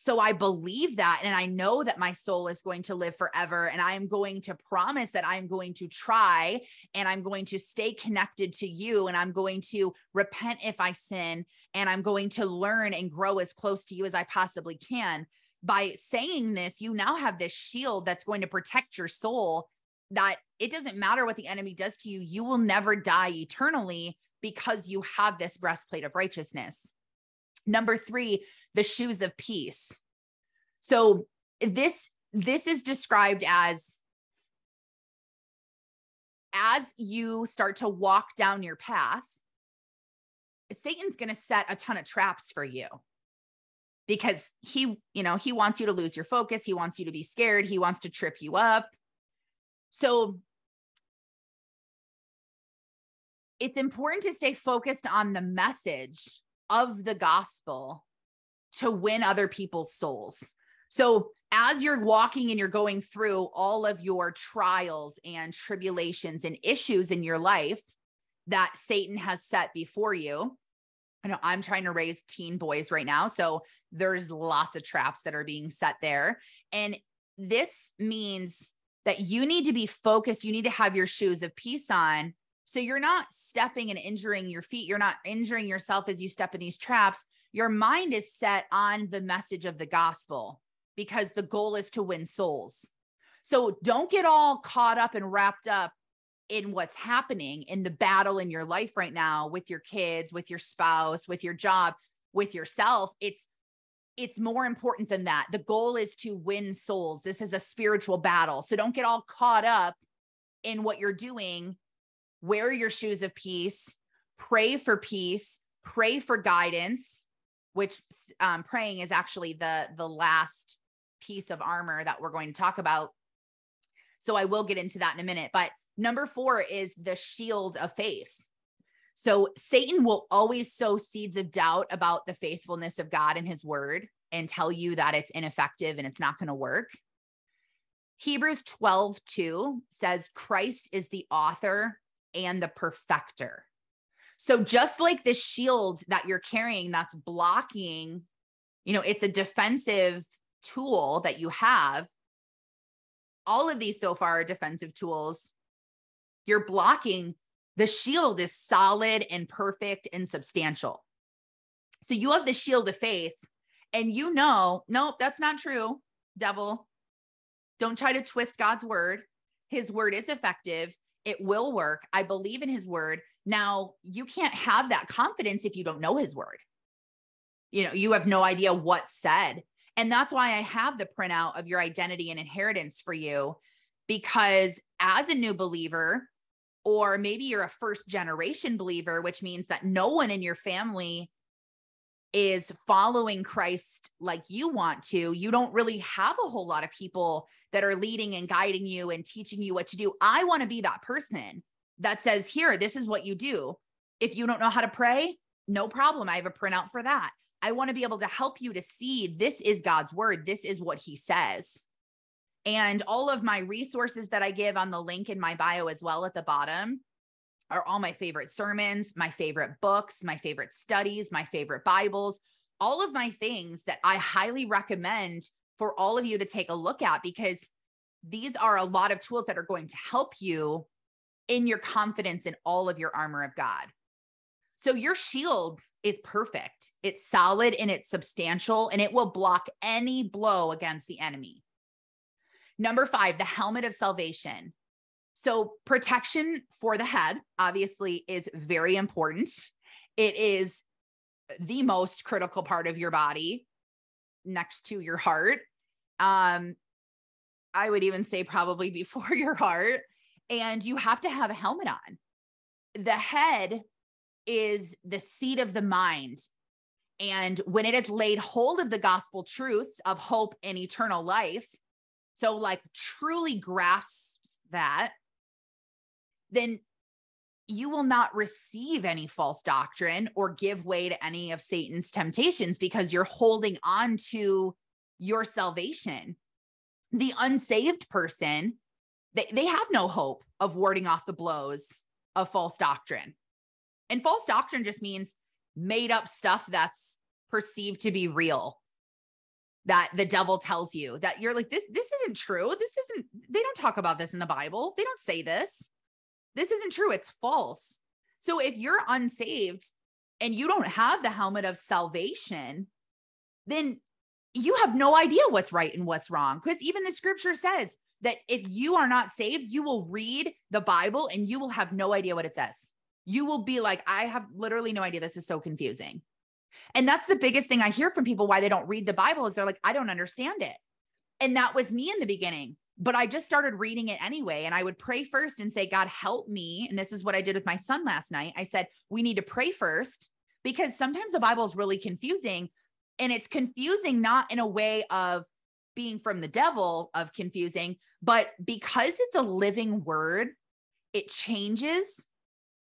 so I believe that. And I know that my soul is going to live forever. And I'm going to promise that I'm going to try and I'm going to stay connected to you. And I'm going to repent if I sin. And I'm going to learn and grow as close to you as I possibly can. By saying this, you now have this shield that's going to protect your soul that it doesn't matter what the enemy does to you, you will never die eternally because you have this breastplate of righteousness. Number three, the shoes of peace. So this this is described as as you start to walk down your path, Satan's going to set a ton of traps for you because he, you know, he wants you to lose your focus. He wants you to be scared. He wants to trip you up. So it's important to stay focused on the message of the gospel to win other people's souls. So, as you're walking and you're going through all of your trials and tribulations and issues in your life that Satan has set before you, I know I'm trying to raise teen boys right now. So, there's lots of traps that are being set there. And this means that you need to be focused. You need to have your shoes of peace on. So you're not stepping and injuring your feet. You're not injuring yourself as you step in these traps. Your mind is set on the message of the gospel because the goal is to win souls. So don't get all caught up and wrapped up in what's happening in the battle in your life right now with your kids, with your spouse, with your job, with yourself. It's it's more important than that. The goal is to win souls. This is a spiritual battle. So don't get all caught up in what you're doing. Wear your shoes of peace, pray for peace, pray for guidance, which um, praying is actually the the last piece of armor that we're going to talk about. So I will get into that in a minute. But number four is the shield of faith. So Satan will always sow seeds of doubt about the faithfulness of God and his word and tell you that it's ineffective and it's not going to work. Hebrews 12, 2 says, Christ is the author and the perfecter. So just like the shield that you're carrying that's blocking, you know, it's a defensive tool that you have. All of these so far are defensive tools. You're blocking the shield is solid and perfect and substantial. So you have the shield of faith, and you know, nope, that's not true, devil. Don't try to twist God's word. His word is effective. It will work. I believe in his word. Now, you can't have that confidence if you don't know his word. You know, you have no idea what's said. And that's why I have the printout of your identity and inheritance for you. Because as a new believer, or maybe you're a first generation believer, which means that no one in your family is following Christ like you want to. You don't really have a whole lot of people that are leading and guiding you and teaching you what to do. I want to be that person that says, Here, this is what you do. If you don't know how to pray, no problem. I have a printout for that. I want to be able to help you to see this is God's word. This is what he says. And all of my resources that I give on the link in my bio as well at the bottom are all my favorite sermons, my favorite books, my favorite studies, my favorite Bibles, all of my things that I highly recommend for all of you to take a look at because these are a lot of tools that are going to help you in your confidence in all of your armor of God. So your shield is perfect. It's solid and it's substantial and it will block any blow against the enemy. Number five, the helmet of salvation. So, protection for the head obviously is very important. It is the most critical part of your body next to your heart. Um, I would even say probably before your heart. And you have to have a helmet on. The head is the seat of the mind. And when it has laid hold of the gospel truths of hope and eternal life, so like truly grasps that, then you will not receive any false doctrine or give way to any of Satan's temptations because you're holding on to your salvation. The unsaved person, they, they have no hope of warding off the blows of false doctrine. And false doctrine just means made up stuff that's perceived to be real that the devil tells you that you're like this this isn't true this isn't they don't talk about this in the bible they don't say this this isn't true it's false so if you're unsaved and you don't have the helmet of salvation then you have no idea what's right and what's wrong because even the scripture says that if you are not saved you will read the bible and you will have no idea what it says you will be like, I have literally no idea. This is so confusing. And that's the biggest thing I hear from people why they don't read the Bible is they're like, I don't understand it. And that was me in the beginning. But I just started reading it anyway. And I would pray first and say, God, help me. And this is what I did with my son last night. I said, we need to pray first because sometimes the Bible is really confusing. And it's confusing not in a way of being from the devil of confusing, but because it's a living word, it changes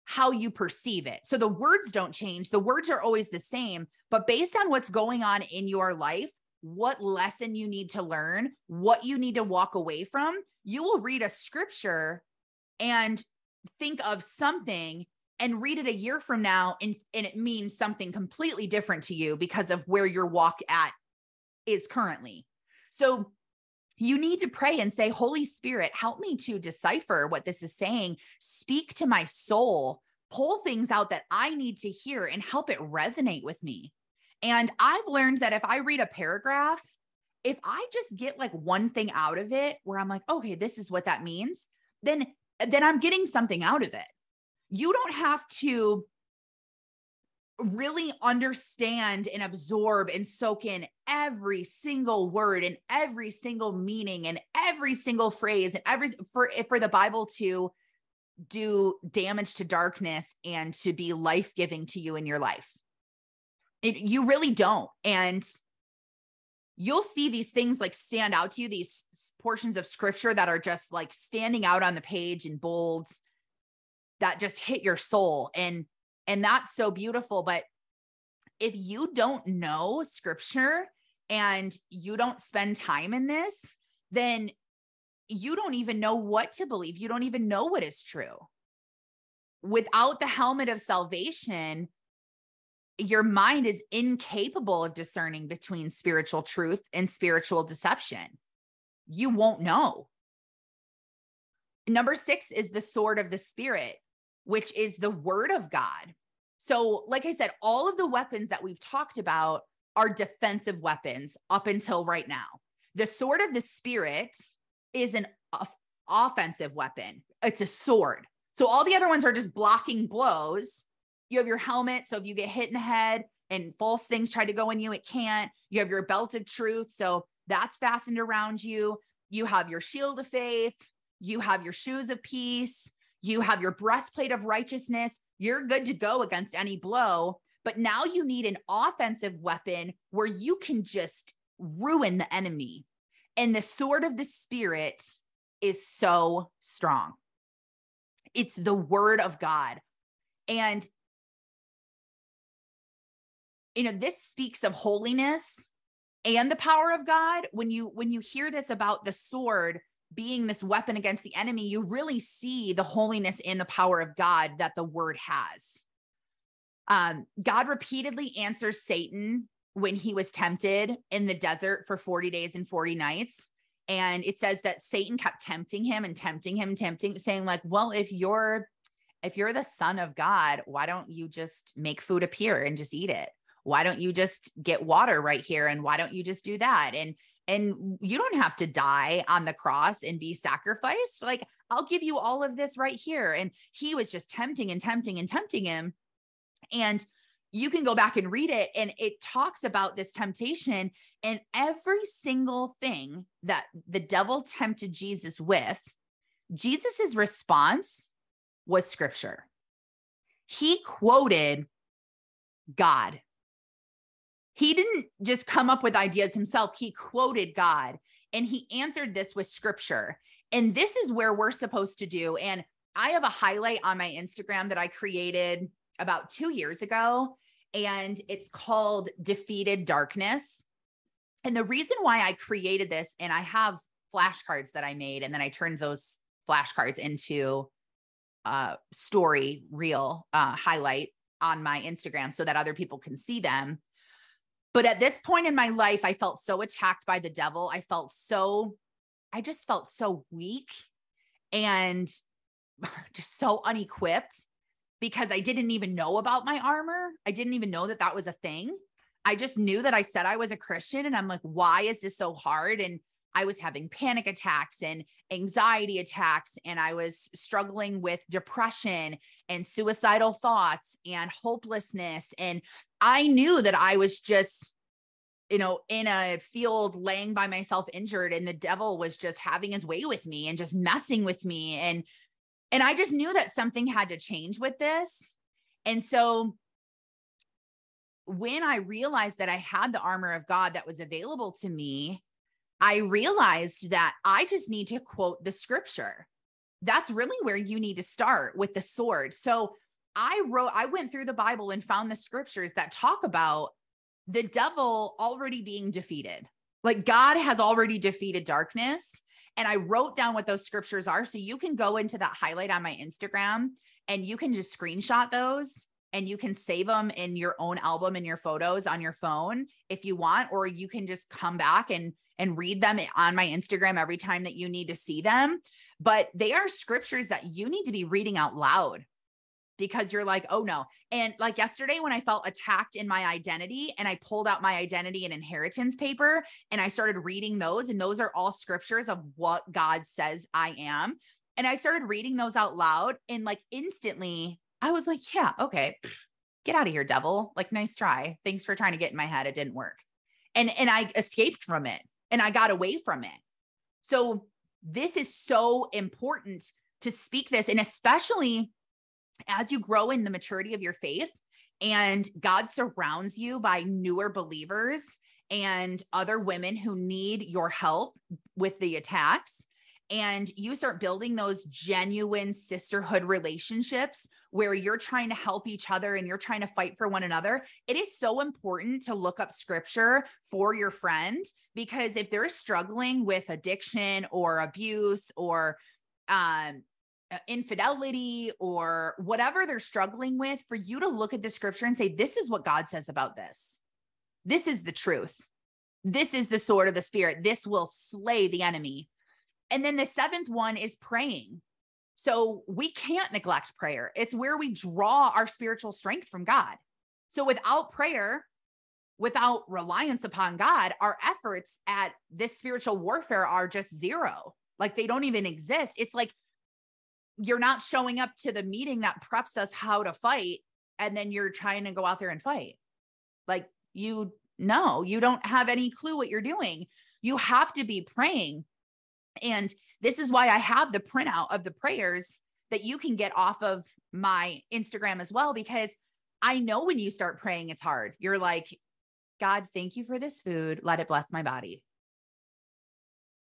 how you perceive it. So the words don't change, the words are always the same, but based on what's going on in your life, what lesson you need to learn, what you need to walk away from, you will read a scripture and think of something and read it a year from now and, and it means something completely different to you because of where your walk at is currently. So you need to pray and say, Holy Spirit, help me to decipher what this is saying. Speak to my soul, pull things out that I need to hear and help it resonate with me. And I've learned that if I read a paragraph, if I just get like one thing out of it where I'm like, okay, this is what that means, then then I'm getting something out of it. You don't have to really understand and absorb and soak in every single word and every single meaning and every single phrase and every for for the bible to do damage to darkness and to be life-giving to you in your life it, you really don't and you'll see these things like stand out to you these portions of scripture that are just like standing out on the page in bolds that just hit your soul and and that's so beautiful. But if you don't know scripture and you don't spend time in this, then you don't even know what to believe. You don't even know what is true. Without the helmet of salvation, your mind is incapable of discerning between spiritual truth and spiritual deception. You won't know. Number six is the sword of the spirit which is the word of God. So, like I said, all of the weapons that we've talked about are defensive weapons up until right now. The sword of the spirit is an offensive weapon, it's a sword. So, all the other ones are just blocking blows. You have your helmet. So, if you get hit in the head and false things try to go in you, it can't. You have your belt of truth. So, that's fastened around you. You have your shield of faith. You have your shoes of peace you have your breastplate of righteousness. You're good to go against any blow. But now you need an offensive weapon where you can just ruin the enemy. And the sword of the spirit is so strong. It's the word of God. And you know, this speaks of holiness and the power of God. When you when you hear this about the sword, being this weapon against the enemy, you really see the holiness and the power of God that the word has. Um, God repeatedly answers Satan when he was tempted in the desert for 40 days and 40 nights. And it says that Satan kept tempting him and tempting him, tempting, saying, like, well, if you're if you're the son of God, why don't you just make food appear and just eat it? Why don't you just get water right here? And why don't you just do that? And and you don't have to die on the cross and be sacrificed. Like, I'll give you all of this right here. And he was just tempting and tempting and tempting him. And you can go back and read it, and it talks about this temptation and every single thing that the devil tempted Jesus with. Jesus's response was scripture. He quoted God he didn't just come up with ideas himself, he quoted God and he answered this with scripture. And this is where we're supposed to do. And I have a highlight on my Instagram that I created about two years ago, and it's called Defeated Darkness. And the reason why I created this, and I have flashcards that I made, and then I turned those flashcards into a story reel uh, highlight on my Instagram so that other people can see them. But at this point in my life, I felt so attacked by the devil. I felt so, I just felt so weak and just so unequipped because I didn't even know about my armor. I didn't even know that that was a thing. I just knew that I said I was a Christian and I'm like, why is this so hard? And I was having panic attacks and anxiety attacks, and I was struggling with depression and suicidal thoughts and hopelessness. And I knew that I was just, you know, in a field laying by myself injured, and the devil was just having his way with me and just messing with me. And and I just knew that something had to change with this. And so when I realized that I had the armor of God that was available to me, I realized that I just need to quote the scripture. That's really where you need to start with the sword. So I wrote, I went through the Bible and found the scriptures that talk about the devil already being defeated. Like God has already defeated darkness. And I wrote down what those scriptures are. So you can go into that highlight on my Instagram and you can just screenshot those and you can save them in your own album and your photos on your phone if you want or you can just come back and and read them on my Instagram every time that you need to see them. But they are scriptures that you need to be reading out loud because you're like oh no. And like yesterday when i felt attacked in my identity and i pulled out my identity and inheritance paper and i started reading those and those are all scriptures of what god says i am and i started reading those out loud and like instantly I was like, yeah, okay, get out of here, devil. Like, nice try. Thanks for trying to get in my head. It didn't work. And and I escaped from it and I got away from it. So this is so important to speak this and especially as you grow in the maturity of your faith and God surrounds you by newer believers and other women who need your help with the attacks and you start building those genuine sisterhood relationships where you're trying to help each other and you're trying to fight for one another, it is so important to look up scripture for your friend because if they're struggling with addiction or abuse or um, uh, infidelity or whatever they're struggling with, for you to look at the scripture and say, This is what God says about this. This is the truth. This is the sword of the spirit. This will slay the enemy. And then the seventh one is praying. So we can't neglect prayer. It's where we draw our spiritual strength from God. So without prayer, without reliance upon God, our efforts at this spiritual warfare are just zero. Like they don't even exist. It's like you're not showing up to the meeting that preps us how to fight. And then you're trying to go out there and fight. Like you know, you don't have any clue what you're doing. You have to be praying and this is why I have the printout of the prayers that you can get off of my Instagram as well, because I know when you start praying, it's hard. You're like, God, thank you for this food. Let it bless my body.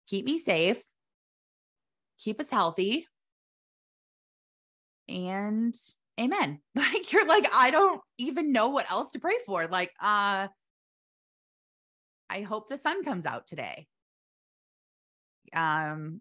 Keep me safe. Keep us healthy. And amen. Like you're like, I don't even know what else to pray for. Like, uh, I hope the sun comes out today um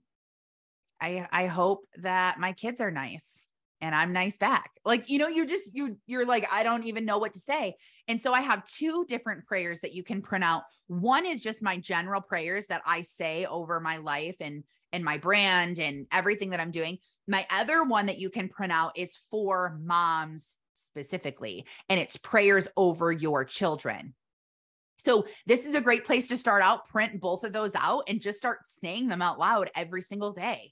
i i hope that my kids are nice and i'm nice back. Like you know you're just you you're like i don't even know what to say. And so i have two different prayers that you can print out. One is just my general prayers that i say over my life and and my brand and everything that i'm doing. My other one that you can print out is for moms specifically and it's prayers over your children so this is a great place to start out, print both of those out and just start saying them out loud every single day.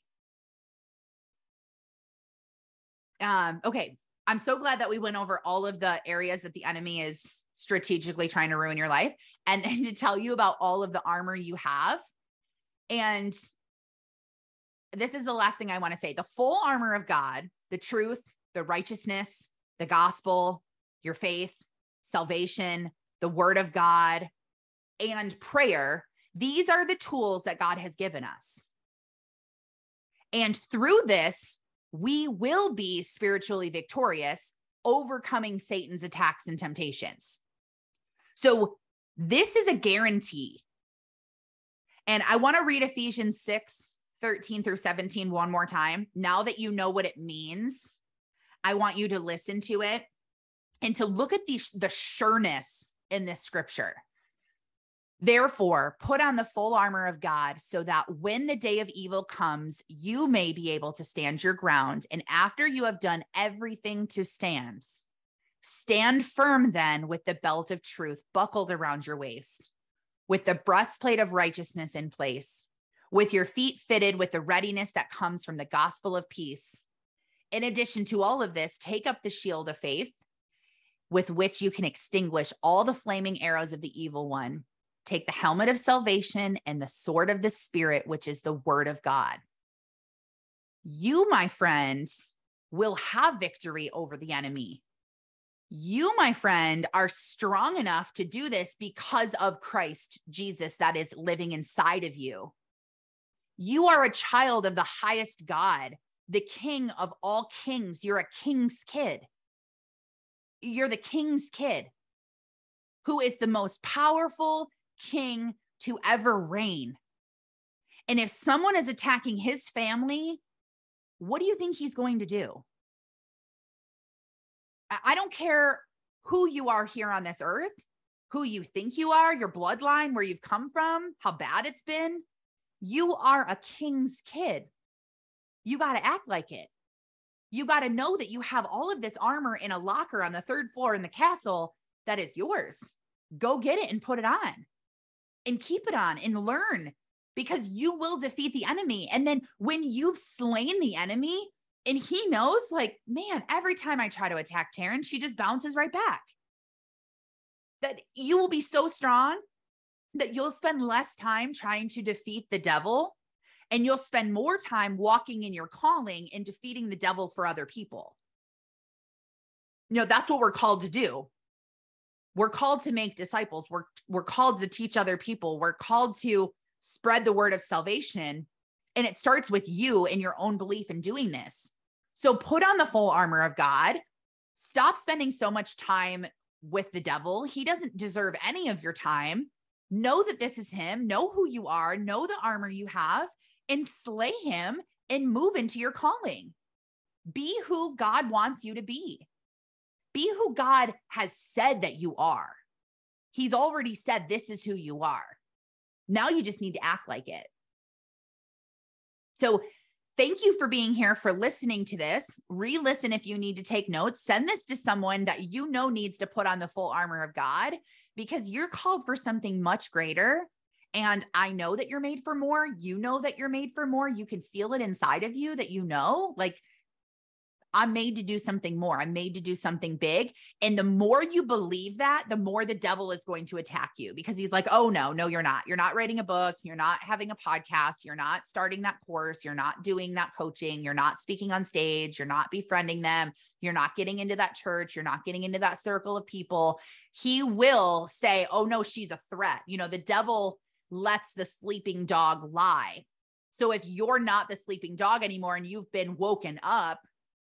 Um, okay. I'm so glad that we went over all of the areas that the enemy is strategically trying to ruin your life and then to tell you about all of the armor you have. And this is the last thing I want to say the full armor of God, the truth, the righteousness, the gospel, your faith, salvation, the word of God, and prayer, these are the tools that God has given us. And through this, we will be spiritually victorious, overcoming Satan's attacks and temptations. So, this is a guarantee. And I want to read Ephesians 6 13 through 17 one more time. Now that you know what it means, I want you to listen to it and to look at the, the sureness in this scripture. Therefore, put on the full armor of God so that when the day of evil comes, you may be able to stand your ground. And after you have done everything to stand, stand firm then with the belt of truth buckled around your waist, with the breastplate of righteousness in place, with your feet fitted with the readiness that comes from the gospel of peace. In addition to all of this, take up the shield of faith with which you can extinguish all the flaming arrows of the evil one. Take the helmet of salvation and the sword of the Spirit, which is the word of God. You, my friends, will have victory over the enemy. You, my friend, are strong enough to do this because of Christ Jesus that is living inside of you. You are a child of the highest God, the king of all kings. You're a king's kid you're the king's kid who is the most powerful king to ever reign. And if someone is attacking his family, what do you think he's going to do? I don't care who you are here on this earth, who you think you are, your bloodline, where you've come from, how bad it's been. You are a king's kid. You got to act like it you got to know that you have all of this armor in a locker on the third floor in the castle that is yours. Go get it and put it on and keep it on and learn because you will defeat the enemy. And then when you've slain the enemy and he knows, like, man, every time I try to attack Taryn, she just bounces right back. That you will be so strong that you'll spend less time trying to defeat the devil and you'll spend more time walking in your calling and defeating the devil for other people. You know, that's what we're called to do. We're called to make disciples. We're, we're called to teach other people. We're called to spread the word of salvation. And it starts with you and your own belief in doing this. So put on the full armor of God. Stop spending so much time with the devil. He doesn't deserve any of your time. Know that this is him. Know who you are. Know the armor you have and slay him and move into your calling. Be who God wants you to be. Be who God has said that you are. He's already said this is who you are. Now you just need to act like it. So, thank you for being here, for listening to this. Re listen if you need to take notes. Send this to someone that you know needs to put on the full armor of God because you're called for something much greater and I know that you're made for more. You know that you're made for more. You can feel it inside of you that you know, like, I'm made to do something more. I'm made to do something big. And the more you believe that, the more the devil is going to attack you because he's like, oh, no, no, you're not. You're not writing a book. You're not having a podcast. You're not starting that course. You're not doing that coaching. You're not speaking on stage. You're not befriending them. You're not getting into that church. You're not getting into that circle of people. He will say, oh, no, she's a threat. You know, the devil lets the sleeping dog lie. So if you're not the sleeping dog anymore and you've been woken up,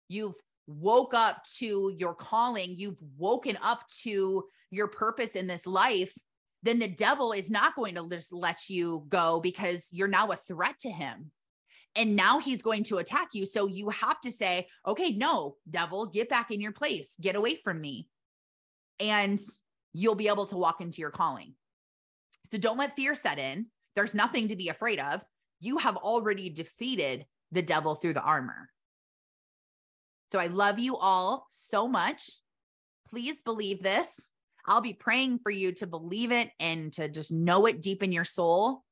you've woke up to your calling, you've woken up to your purpose in this life, then the devil is not going to just let you go because you're now a threat to him. And now he's going to attack you. So you have to say, okay, no, devil, get back in your place, get away from me. And you'll be able to walk into your calling. So don't let fear set in. There's nothing to be afraid of. You have already defeated the devil through the armor. So I love you all so much. Please believe this. I'll be praying for you to believe it and to just know it deep in your soul.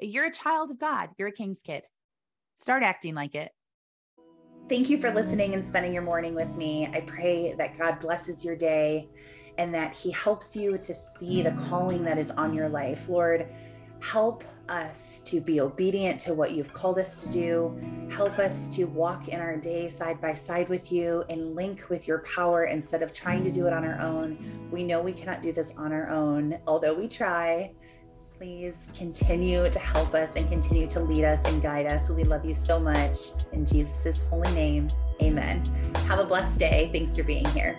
You're a child of God, you're a king's kid. Start acting like it. Thank you for listening and spending your morning with me. I pray that God blesses your day and that He helps you to see the calling that is on your life. Lord, help us to be obedient to what you've called us to do. Help us to walk in our day side by side with you and link with your power instead of trying to do it on our own. We know we cannot do this on our own, although we try. Please continue to help us and continue to lead us and guide us. We love you so much. In Jesus' holy name, amen. Have a blessed day. Thanks for being here.